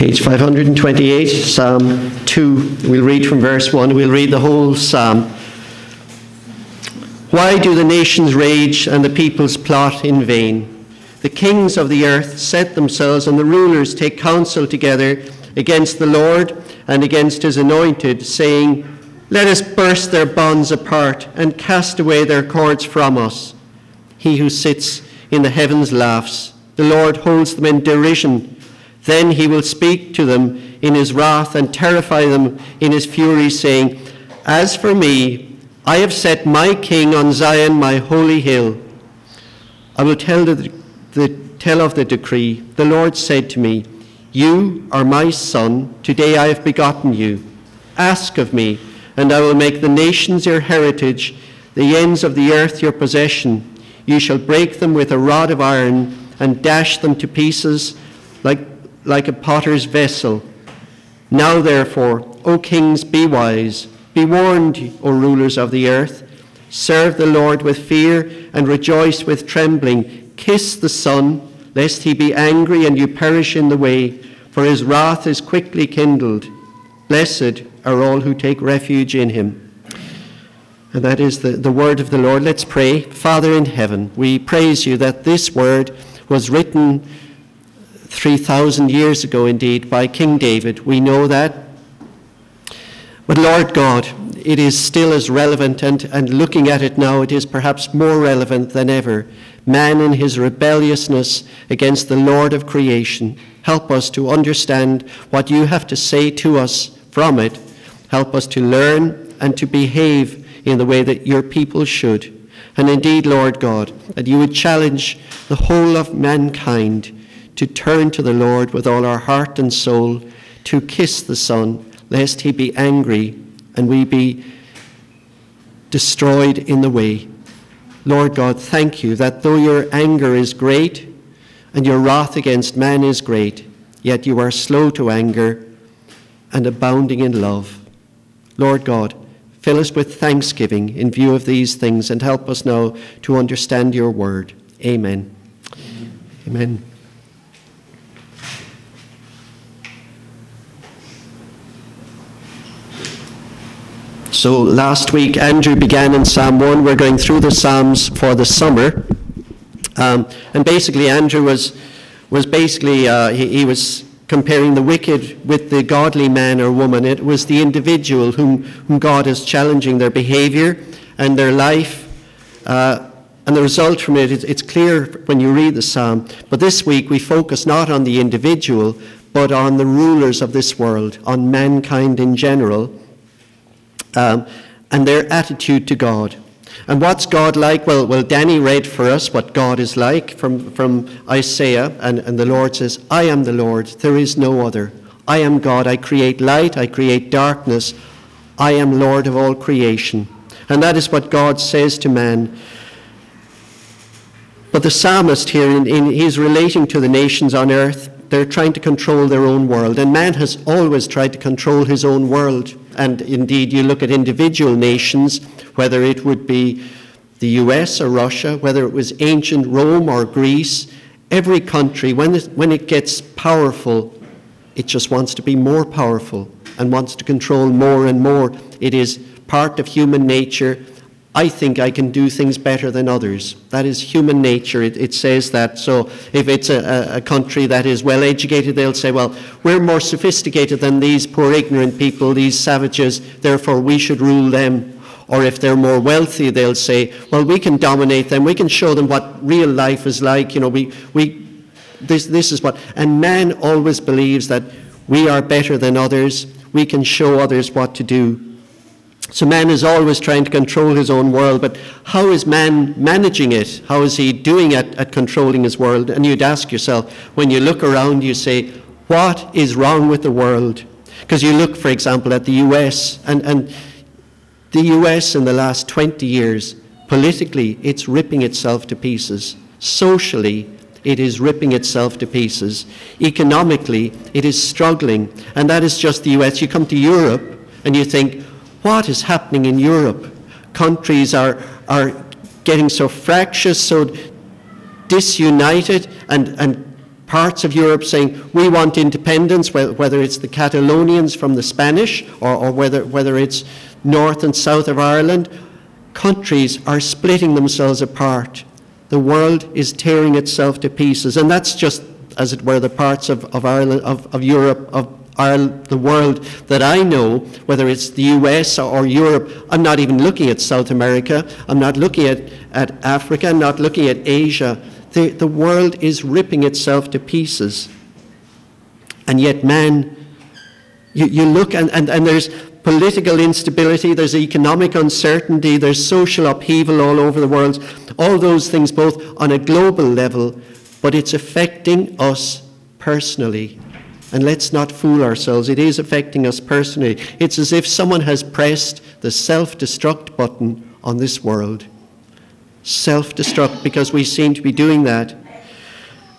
page 528, Psalm 2. We'll read from verse 1. We'll read the whole psalm. Why do the nations rage and the peoples plot in vain? The kings of the earth set themselves, and the rulers take counsel together against the Lord and against his anointed, saying, Let us burst their bonds apart and cast away their cords from us. He who sits in the heavens laughs. The Lord holds them in derision. Then he will speak to them in his wrath and terrify them in his fury, saying, As for me, I have set my king on Zion, my holy hill. I will tell, the, the, tell of the decree. The Lord said to me, You are my son. Today I have begotten you. Ask of me, and I will make the nations your heritage, the ends of the earth your possession. You shall break them with a rod of iron and dash them to pieces like, a potter's vessel. Now, therefore, O kings, be wise. Be warned, O rulers of the earth. Serve the Lord with fear and rejoice with trembling. Kiss the Son, lest he be angry and you perish in the way, for his wrath is quickly kindled. Blessed are all who take refuge in him. And that is the, the word of the Lord. Let's pray. Father in heaven, we praise you that this word was written 3,000 years ago, indeed, by King David. We know that. But Lord God, it is still as relevant, and, and looking at it now, it is perhaps more relevant than ever. Man in his rebelliousness against the Lord of creation. Help us to understand what you have to say to us from it. Help us to learn and to behave in the way that your people should. And indeed, Lord God, that you would challenge the whole of mankind to turn to the Lord with all our heart and soul, to kiss the Son, lest he be angry and we be destroyed in the way. Lord God, thank you that though your anger is great and your wrath against man is great, yet you are slow to anger and abounding in love. Lord God, fill us with thanksgiving in view of these things and help us now to understand your word. Amen. Amen. So last week, Andrew began in Psalm 1. We're going through the Psalms for the summer. Um, and basically, Andrew was, was basically, uh, he, he, was comparing the wicked with the godly man or woman. It was the individual whom, whom God is challenging their behavior and their life. Uh, and the result from it, it's clear when you read the psalm. But this week, we focus not on the individual, but on the rulers of this world, on mankind in general um, and their attitude to God. And what's God like? Well, well, Danny read for us what God is like from, from Isaiah, and, and the Lord says, I am the Lord, there is no other. I am God, I create light, I create darkness, I am Lord of all creation. And that is what God says to man. But the psalmist here, in, in, he's relating to the nations on earth. They're trying to control their own world. And man has always tried to control his own world and indeed you look at individual nations, whether it would be the US or Russia, whether it was ancient Rome or Greece, every country, when it, when it gets powerful, it just wants to be more powerful and wants to control more and more. It is part of human nature I think I can do things better than others. That is human nature. It, it says that. So if it's a, a, country that is well educated, they'll say, well, we're more sophisticated than these poor ignorant people, these savages, therefore we should rule them. Or if they're more wealthy, they'll say, well, we can dominate them. We can show them what real life is like. You know, we, we, this, this is what. And man always believes that we are better than others. We can show others what to do. So man is always trying to control his own world, but how is man managing it? How is he doing at, at controlling his world? And you'd ask yourself, when you look around, you say, what is wrong with the world? Because you look, for example, at the US, and, and the US in the last 20 years, politically, it's ripping itself to pieces. Socially, it is ripping itself to pieces. Economically, it is struggling. And that is just the US. You come to Europe and you think, what is happening in Europe? Countries are, are getting so fractious, so disunited, and, and parts of Europe saying we want independence, whether it's the Catalonians from the Spanish or, or whether, whether it's north and south of Ireland. Countries are splitting themselves apart. The world is tearing itself to pieces, and that's just, as it were, the parts of, of Ireland, of, of Europe, of the world that I know, whether it's the US or Europe. I'm not even looking at South America. I'm not looking at, at Africa. I'm not looking at Asia. The, the world is ripping itself to pieces. And yet, man, you, you look and, and, and there's political instability, there's economic uncertainty, there's social upheaval all over the world, all those things both on a global level, but it's affecting us personally. And let's not fool ourselves, it is affecting us personally. It's as if someone has pressed the self destruct button on this world self destruct because we seem to be doing that.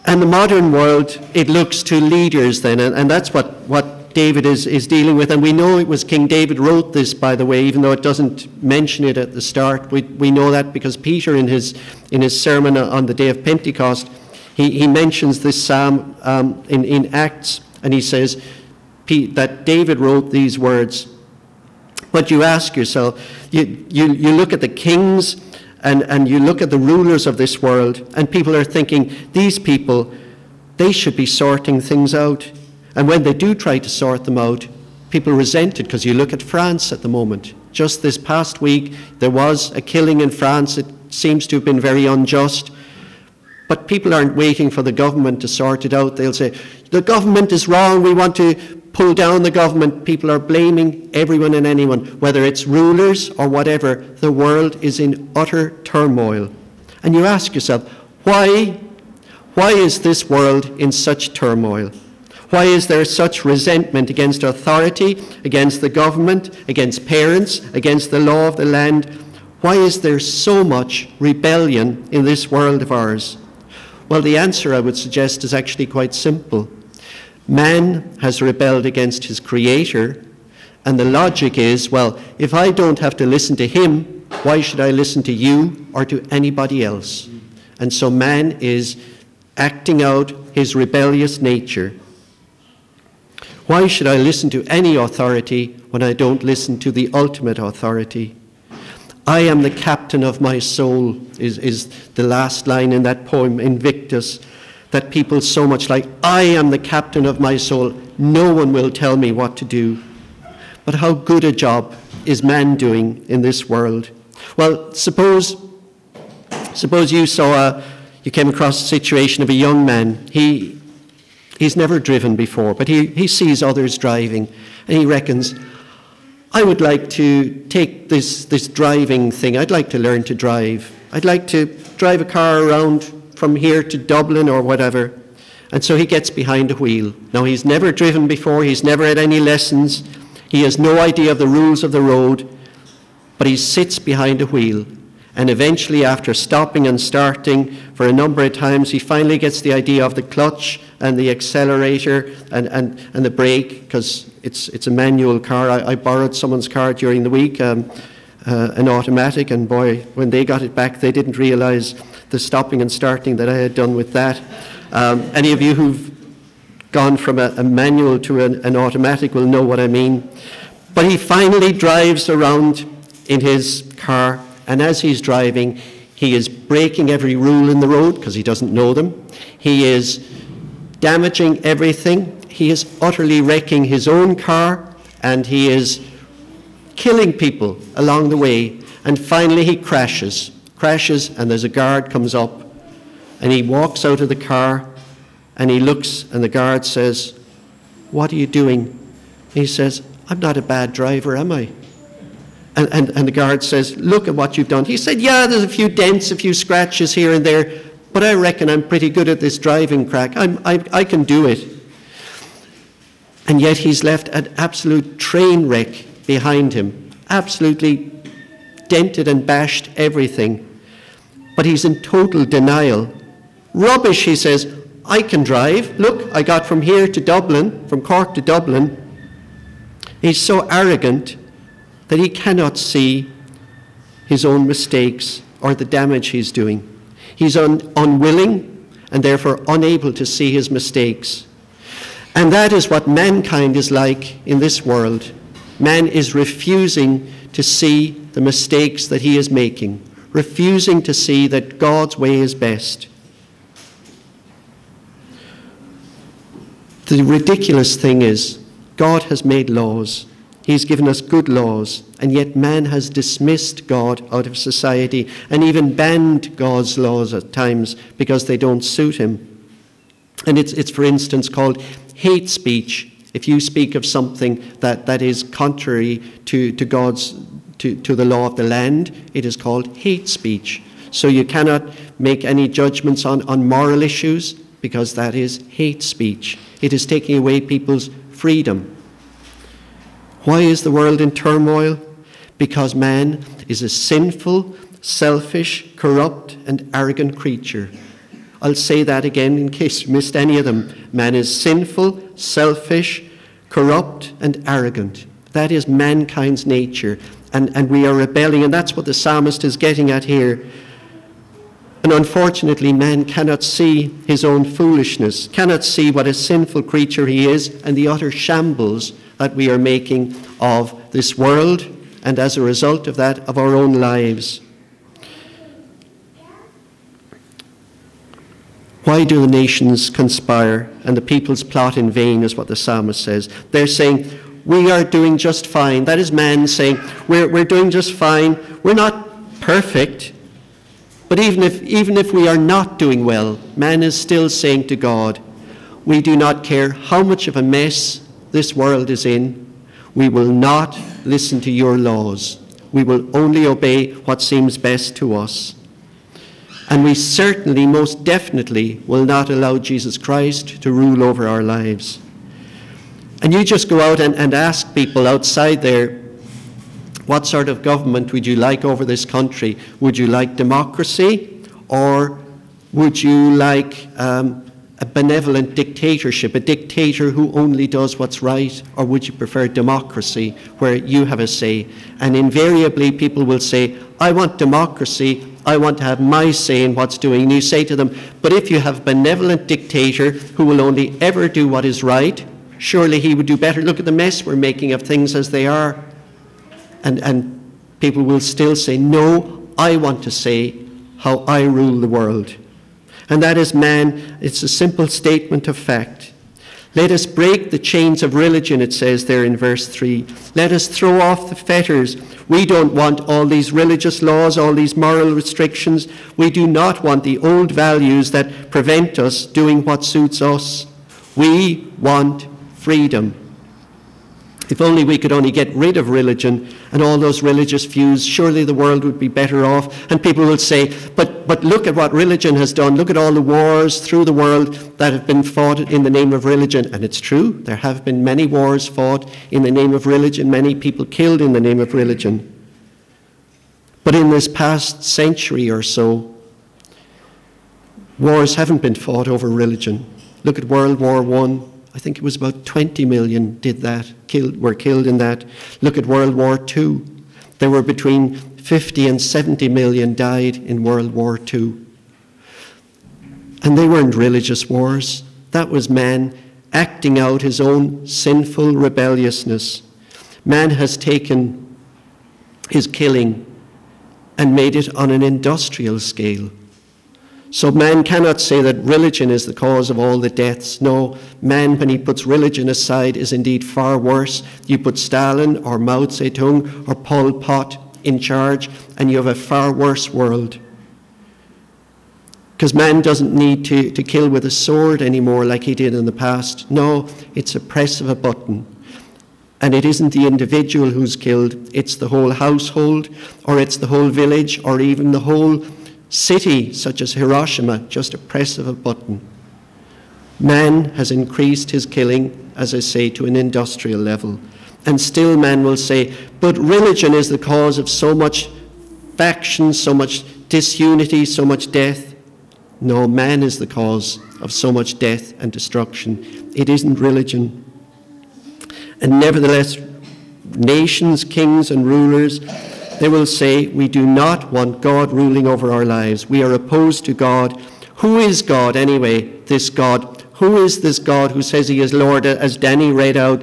And the modern world, it looks to leaders then, and, and that's what, what David is, is dealing with. And we know it was King David wrote this, by the way, even though it doesn't mention it at the start. We, we know that because Peter, in his, in his sermon on the day of Pentecost, he, he mentions this psalm um, in, in Acts, and he says that David wrote these words. But you ask yourself, you, you, you look at the kings and, and you look at the rulers of this world, and people are thinking, these people, they should be sorting things out. And when they do try to sort them out, people resent it because you look at France at the moment. Just this past week, there was a killing in France. It seems to have been very unjust. But people aren't waiting for the government to sort it out. They'll say, the government is wrong. We want to pull down the government. People are blaming everyone and anyone, whether it's rulers or whatever. The world is in utter turmoil. And you ask yourself, why? Why is this world in such turmoil? Why is there such resentment against authority, against the government, against parents, against the law of the land? Why is there so much rebellion in this world of ours? Well, the answer I would suggest is actually quite simple. Man has rebelled against his creator, and the logic is well, if I don't have to listen to him, why should I listen to you or to anybody else? And so man is acting out his rebellious nature. Why should I listen to any authority when I don't listen to the ultimate authority? I am the captain of my soul, is, is the last line in that poem, Invictus that people so much like, I am the captain of my soul, no one will tell me what to do. But how good a job is man doing in this world? Well, suppose, suppose you saw a, you came across a situation of a young man. He, he's never driven before, but he, he sees others driving, and he reckons, I would like to take this, this driving thing. I'd like to learn to drive. I'd like to drive a car around from here to Dublin or whatever. And so he gets behind a wheel. Now, he's never driven before, he's never had any lessons, he has no idea of the rules of the road, but he sits behind a wheel. And eventually, after stopping and starting for a number of times, he finally gets the idea of the clutch and the accelerator and, and, and the brake, because it's, it's a manual car. I, I, borrowed someone's car during the week, um, uh, an automatic, and boy, when they got it back, they didn't realize the stopping and starting that I had done with that. Um, any of you who've gone from a, a manual to an, an automatic will know what I mean. But he finally drives around in his car, and as he's driving, he is breaking every rule in the road because he doesn't know them. He is damaging everything. He is utterly wrecking his own car, and he is killing people along the way. And finally, he crashes crashes, and there's a guard comes up, and he walks out of the car, and he looks, and the guard says, "What are you doing?" he says, "I'm not a bad driver, am I?" And, and, and the guard says, Look at what you've done. He said, Yeah, there's a few dents, a few scratches here and there, but I reckon I'm pretty good at this driving crack. I'm, I, I can do it. And yet he's left an absolute train wreck behind him, absolutely dented and bashed everything but he's in total denial. Rubbish, he says. I can drive. Look, I got from here to Dublin, from Cork to Dublin. He's so arrogant that he cannot see his own mistakes or the damage he's doing. He's un- unwilling and therefore unable to see his mistakes. And that is what mankind is like in this world. Man is refusing to see the mistakes that he is making, refusing to see that God's way is best. The ridiculous thing is, God has made laws. He's given us good laws, and yet man has dismissed God out of society and even banned God's laws at times because they don't suit him. And it's, it's for instance, called hate speech. If you speak of something that, that is contrary to, to God's to, to the law of the land, it is called hate speech. So you cannot make any judgments on, on moral issues because that is hate speech. It is taking away people's freedom. Why is the world in turmoil? Because man is a sinful, selfish, corrupt, and arrogant creature. I'll say that again in case you missed any of them. Man is sinful, selfish, corrupt, and arrogant. That is mankind's nature and, and we are rebelling. And that's what the psalmist is getting at here. And unfortunately, man cannot see his own foolishness, cannot see what a sinful creature he is, and the utter shambles that we are making of this world, and as a result of that, of our own lives. Why do the nations conspire and the peoples plot in vain, is what the psalmist says. They're saying, we are doing just fine. That is man saying, we're, we're doing just fine. We're not perfect. But even if, even if we are not doing well, man is still saying to God, we do not care how much of a mess this world is in. We will not listen to your laws. We will only obey what seems best to us. And we certainly, most definitely, will not allow Jesus Christ to rule over our lives. And you just go out and, and ask people outside there, what sort of government would you like over this country? Would you like democracy or would you like um, a benevolent dictatorship, a dictator who only does what's right, or would you prefer democracy where you have a say? And invariably, people will say, I want democracy, I want to have my say in what's doing. And you say to them, but if you have a benevolent dictator who will only ever do what is right, surely he would do better. Look at the mess we're making of things as they are. And, and people will still say, No, I want to say how I rule the world. And that is man, it's a simple statement of fact. Let us break the chains of religion, it says there in verse 3. Let us throw off the fetters. We don't want all these religious laws, all these moral restrictions. We do not want the old values that prevent us doing what suits us. We want freedom. If only we could only get rid of religion and all those religious views, surely the world would be better off. And people will say, but, but look at what religion has done. Look at all the wars through the world that have been fought in the name of religion. And it's true, there have been many wars fought in the name of religion, many people killed in the name of religion. But in this past century or so, wars haven't been fought over religion. Look at World War I. I think it was about 20 million did that, killed, were killed in that. Look at World War II. There were between 50 and 70 million died in World War II. And they weren't religious wars. That was man acting out his own sinful rebelliousness. Man has taken his killing and made it on an industrial scale. So man cannot say that religion is the cause of all the deaths. No, man, when he puts religion aside, is indeed far worse. You put Stalin or Mao Zedong or Pol Pot in charge, and you have a far worse world. Because man doesn't need to, to kill with a sword anymore like he did in the past. No, it's a press of a button. And it isn't the individual who's killed, it's the whole household, or it's the whole village, or even the whole city such as Hiroshima, just a press of a button. Man has increased his killing, as I say, to an industrial level. And still man will say, but religion is the cause of so much faction, so much disunity, so much death. No, man is the cause of so much death and destruction. It isn't religion. And nevertheless, nations, kings, and rulers they will say, We do not want God ruling over our lives. We are opposed to God Who is God anyway, this God? Who is this God who says he is Lord, as Danny read out?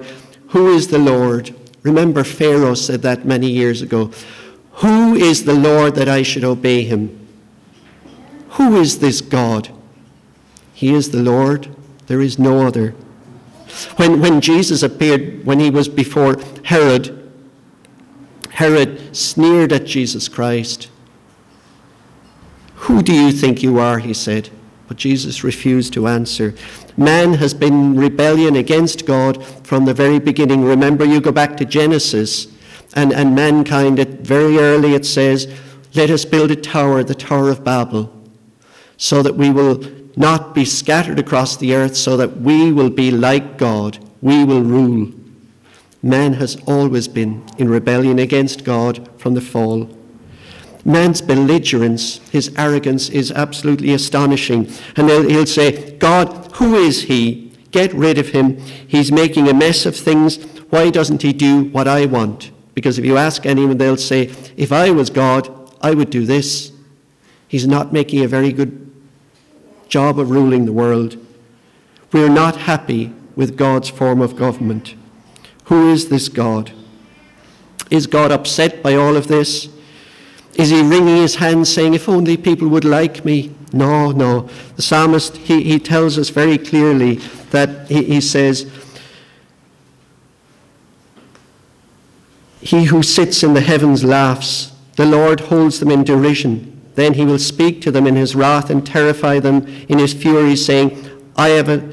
Who is the Lord? Remember, Pharaoh said that many years ago. Who is the Lord that I should obey him? Who is this God? He is the Lord. There is no other. When, when Jesus appeared, when he was before Herod, Herod sneered at Jesus Christ. Who do you think you are? He said. But Jesus refused to answer. Man has been in rebellion against God from the very beginning. Remember, you go back to Genesis, and, and mankind, at very early it says, Let us build a tower, the Tower of Babel, so that we will not be scattered across the earth, so that we will be like God. We will rule. Man has always been in rebellion against God from the fall. Man's belligerence, his arrogance is absolutely astonishing. And he'll say, God, who is he? Get rid of him. He's making a mess of things. Why doesn't he do what I want? Because if you ask anyone, they'll say, if I was God, I would do this. He's not making a very good job of ruling the world. We're not happy with God's form of government. Who is this God? Is God upset by all of this? Is he wringing his hands saying, If only people would like me? No, no. The psalmist, he, he tells us very clearly that he, he says, He who sits in the heavens laughs, the Lord holds them in derision. Then he will speak to them in his wrath and terrify them in his fury, saying, I have, a,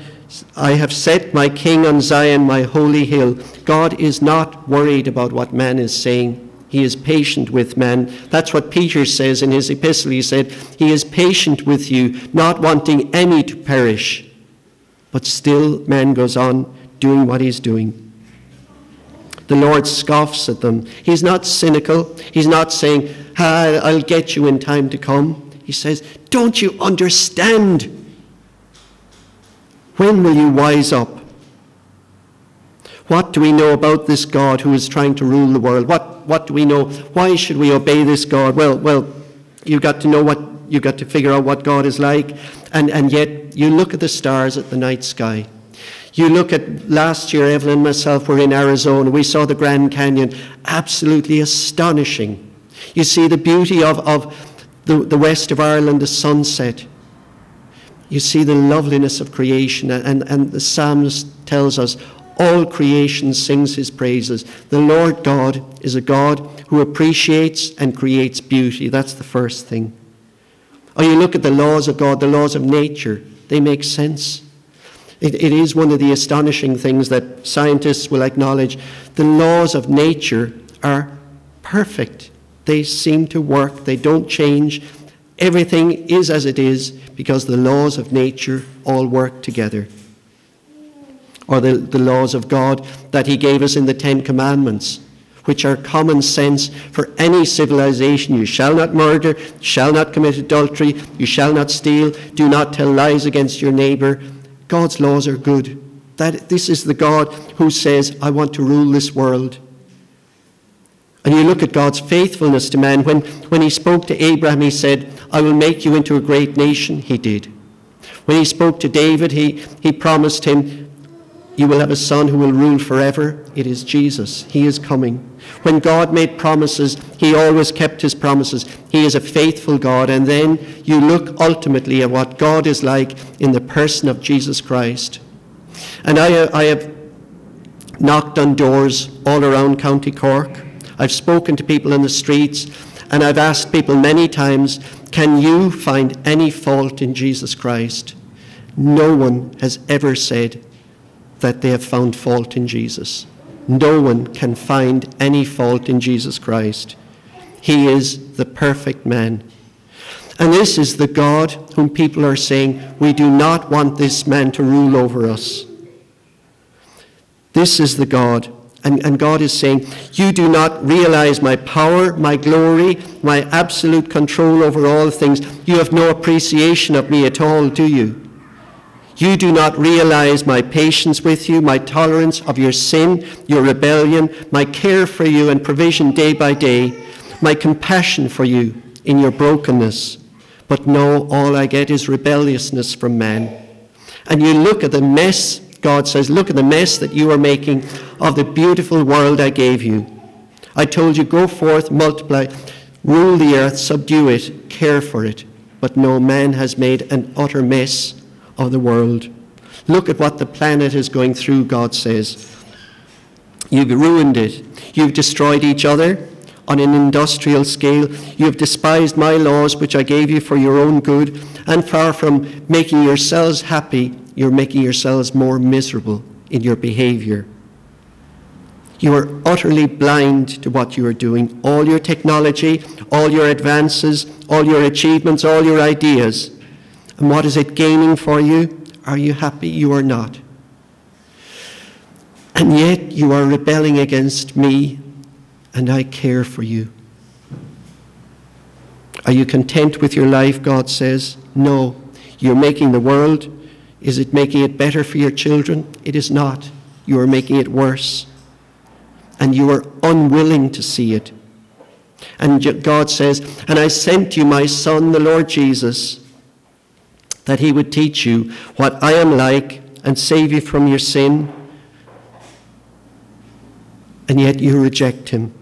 I have set my king on Zion, my holy hill. God is not worried about what man is saying. He is patient with man. That's what Peter says in his epistle. He said, He is patient with you, not wanting any to perish. But still, man goes on doing what he's doing. The Lord scoffs at them. He's not cynical. He's not saying, I'll get you in time to come. He says, Don't you understand? When will you wise up? What do we know about this God who is trying to rule the world? What, what do we know? Why should we obey this God? Well, well, you've got to know what, you've got to figure out what God is like. And, and yet, you look at the stars at the night sky. You look at last year, Evelyn and myself were in Arizona. We saw the Grand Canyon. Absolutely astonishing. You see the beauty of, of the, the west of Ireland, the sunset. You see the loveliness of creation. And, and the psalmist tells us all creation sings his praises. The Lord God is a God who appreciates and creates beauty. That's the first thing. Or you look at the laws of God, the laws of nature, they make sense. It, it is one of the astonishing things that scientists will acknowledge. The laws of nature are perfect. They seem to work, they don't change. Everything is as it is because the laws of nature all work together or the, the laws of God that He gave us in the Ten Commandments, which are common sense for any civilization. You shall not murder, shall not commit adultery, you shall not steal, do not tell lies against your neighbor. God's laws are good. That this is the God who says, I want to rule this world. And you look at God's faithfulness to man. When, when he spoke to Abraham, he said, I will make you into a great nation. He did. When he spoke to David, he, he promised him, you will have a son who will rule forever. It is Jesus. He is coming. When God made promises, He always kept His promises. He is a faithful God. And then you look ultimately at what God is like in the person of Jesus Christ. And I, I have knocked on doors all around County Cork. I've spoken to people in the streets, and I've asked people many times, can you find any fault in Jesus Christ? No one has ever said, that they have found fault in Jesus. No one can find any fault in Jesus Christ. He is the perfect man. And this is the God whom people are saying, we do not want this man to rule over us. This is the God. And, and God is saying, You do not realize my power, my glory, my absolute control over all things. You have no appreciation of me at all, do you? You do not realize my patience with you, my tolerance of your sin, your rebellion, my care for you and provision day by day, my compassion for you in your brokenness, But no, all I get is rebelliousness from man. And you look at the mess, God says, look at the mess that you are making of the beautiful world I gave you. I told you, go forth, multiply, rule the earth, subdue it, care for it. But no, man has made an utter mess of the world. Look at what the planet is going through, God says. You've ruined it. You've destroyed each other on an industrial scale. You have despised my laws, which I gave you for your own good, and far from making yourselves happy, you're making yourselves more miserable in your behavior. You are utterly blind to what you are doing. All your technology, all your advances, all your achievements, all your ideas. And what is it gaining for you? Are you happy? You are not. And yet you are rebelling against me, and I care for you. Are you content with your life? God says. No. You're making the world. Is it making it better for your children? It is not. You are making it worse. And you are unwilling to see it. And God says, And I sent you my Son, the Lord Jesus, that he would teach you what I am like and save you from your sin and yet you reject him.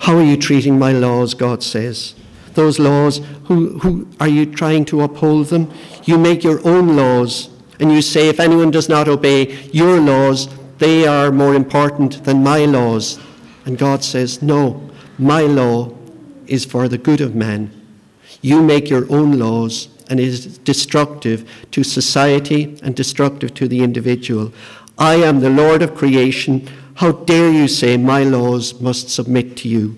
How are you treating my laws, God says? Those laws, who, who are you trying to uphold them? You make your own laws, and you say, if anyone does not obey your laws, they are more important than my laws. And God says, no, my law is for the good of man. You make your own laws, and it is destructive to society and destructive to the individual. I am the Lord of creation. How dare you say my laws must submit to you?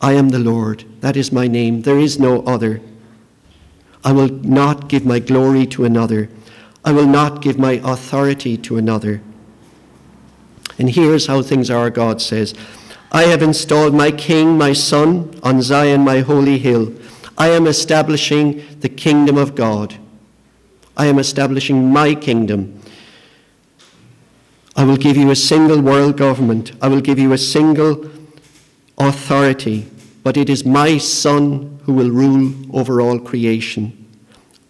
I am the Lord. That is my name. There is no other. I will not give my glory to another. I will not give my authority to another. And here's how things are, God says I have installed my king, my son, on Zion, my holy hill. I am establishing the kingdom of God. I am establishing my kingdom. I will give you a single world government. I will give you a single authority. But it is my Son who will rule over all creation.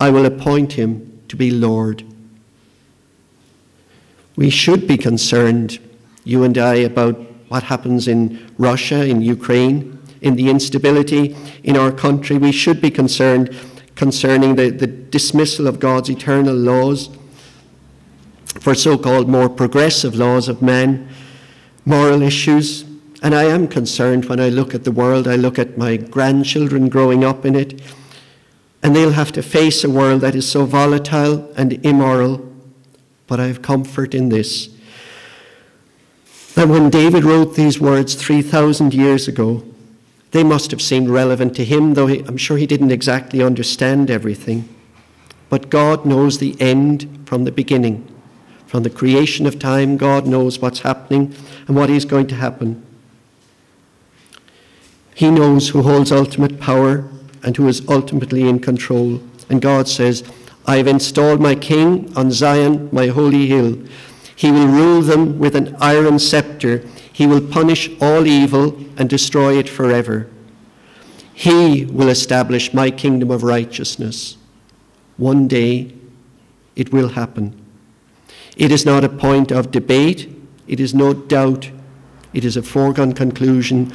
I will appoint him to be Lord. We should be concerned, you and I, about what happens in Russia, in Ukraine, in the instability in our country. We should be concerned concerning the, the dismissal of God's eternal laws for so called more progressive laws of men, moral issues. And I am concerned when I look at the world, I look at my grandchildren growing up in it, and they'll have to face a world that is so volatile and immoral. But I have comfort in this that when David wrote these words 3,000 years ago, they must have seemed relevant to him, though he, I'm sure he didn't exactly understand everything. But God knows the end from the beginning. From the creation of time, God knows what's happening and what is going to happen. He knows who holds ultimate power and who is ultimately in control. And God says, I have installed my king on Zion, my holy hill. He will rule them with an iron scepter. He will punish all evil and destroy it forever. He will establish my kingdom of righteousness. One day it will happen. It is not a point of debate, it is no doubt, it is a foregone conclusion.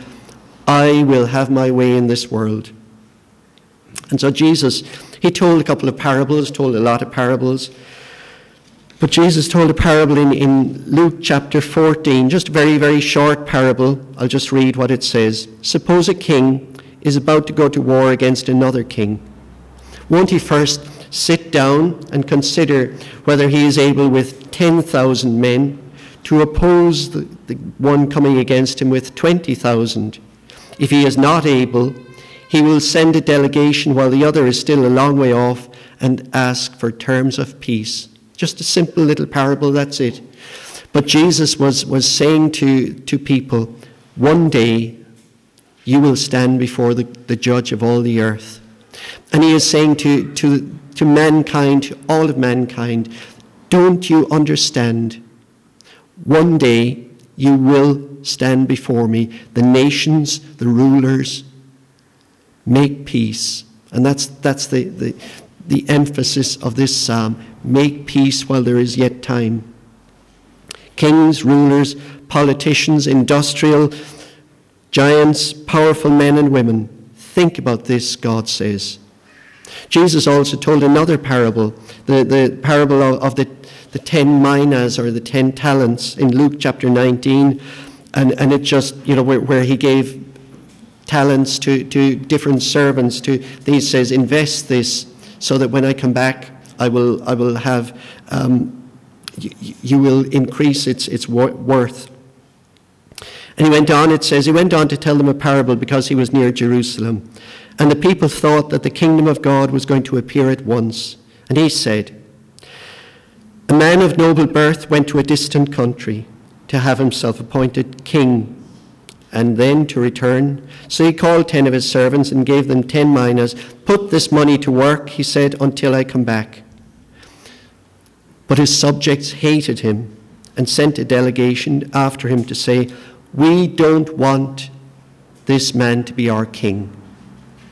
I will have my way in this world. And so Jesus, he told a couple of parables, told a lot of parables. But Jesus told a parable in, in Luke chapter 14, just a very, very short parable. I'll just read what it says. Suppose a king is about to go to war against another king. Won't he first sit down and consider whether he is able with 10,000 men to oppose the, the one coming against him with 20,000. If he is not able, he will send a delegation while the other is still a long way off and ask for terms of peace. Just a simple little parable, that's it. But Jesus was, was saying to, to people, one day you will stand before the, the judge of all the earth. And he is saying to, to, to mankind, to all of mankind, don't you understand? One day you will stand before me, the nations, the rulers, Make peace. And that's, that's the, the, the emphasis of this psalm. Make peace while there is yet time. Kings, rulers, politicians, industrial giants, powerful men and women, think about this, God says. Jesus also told another parable, the, the parable of, of the, the ten minas or the ten talents in Luke chapter 19. And, and it just, you know, where, where he gave talents to, to different servants. To He says, invest this so that when I come back, I will, I will have, um, you will increase its, its worth. And he went on, it says, he went on to tell them a parable because he was near Jerusalem. And the people thought that the kingdom of God was going to appear at once. And he said, A man of noble birth went to a distant country to have himself appointed king and then to return. So he called ten of his servants and gave them ten minas. Put this money to work, he said, until I come back. But his subjects hated him and sent a delegation after him to say, We don't want this man to be our king.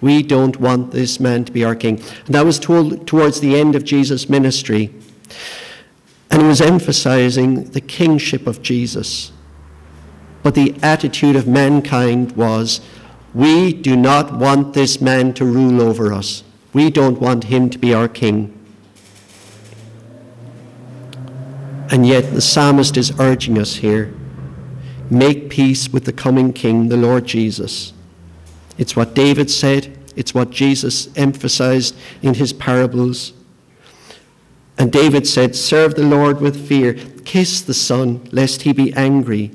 We don't want this man to be our king. And that was told towards the end of Jesus' ministry. And he was emphasizing the kingship of Jesus. But the attitude of mankind was, we do not want this man to rule over us. We don't want him to be our king. And yet the psalmist is urging us here make peace with the coming king, the Lord Jesus. It's what David said, it's what Jesus emphasized in his parables. And David said, Serve the Lord with fear, kiss the Son, lest he be angry.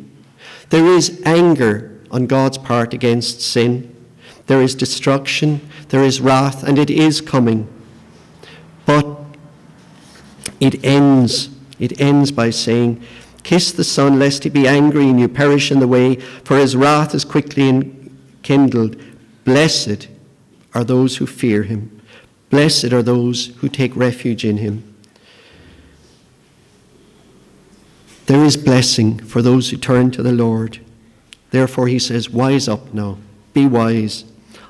There is anger on God's part against sin. There is destruction, there is wrath, and it is coming. But it ends. It ends by saying, Kiss the Son, lest he be angry and you perish in the way, for his wrath is quickly kindled. Blessed are those who fear him. Blessed are those who take refuge in him. There is blessing for those who turn to the Lord. Therefore, he says, Wise up now, be wise.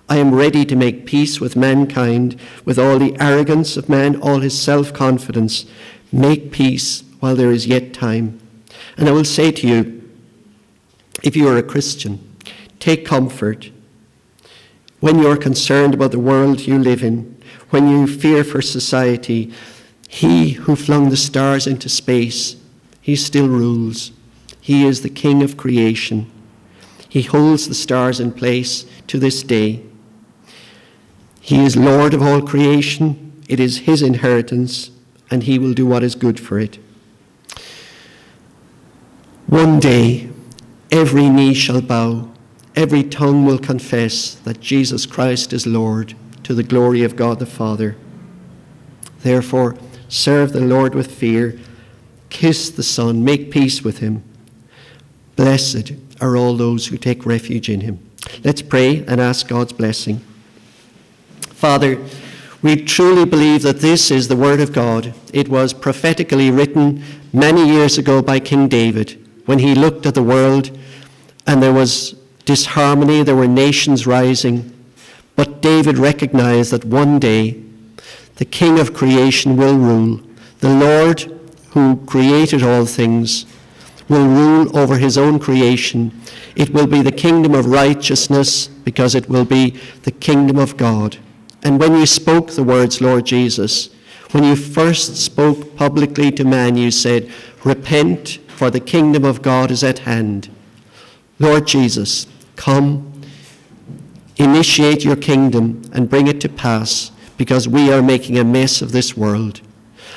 I am ready to make peace with mankind, with all the arrogance of man, all his self confidence. Make peace while there is yet time. And I will say to you, if you are a Christian, take comfort when you are concerned about the world you live in, when you fear for society, he who flung the stars into space, he still rules. He is the king of creation. He holds the stars in place to this day. He is Lord of all creation. It is his inheritance, and he will do what is good for it. One day, every knee shall bow every tongue will confess that Jesus Christ is Lord to the glory of God the Father. Therefore, serve the Lord with fear, kiss the Son, make peace with him. Blessed are all those who take refuge in him. Let's pray and ask God's blessing. Father, we truly believe that this is the Word of God. It was prophetically written many years ago by King David when he looked at the world and there was disharmony, there were nations rising. But David recognized that one day the King of creation will rule. The Lord who created all things will rule over his own creation. It will be the kingdom of righteousness because it will be the kingdom of God. And when you spoke the words, Lord Jesus, when you first spoke publicly to man, you said, Repent, for the kingdom of God is at hand. Lord Jesus, Come, initiate your kingdom and bring it to pass because we are making a mess of this world.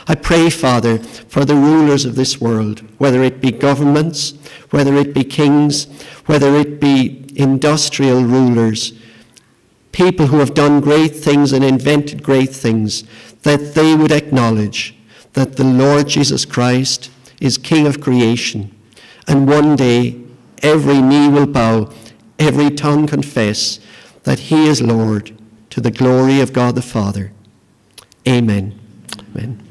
I pray, Father, for the rulers of this world, whether it be governments, whether it be kings, whether it be industrial rulers, people who have done great things and invented great things, that they would acknowledge that the Lord Jesus Christ is King of creation. And one day every knee will bow every tongue confess that he is Lord to the glory of God the Father. Amen. Amen.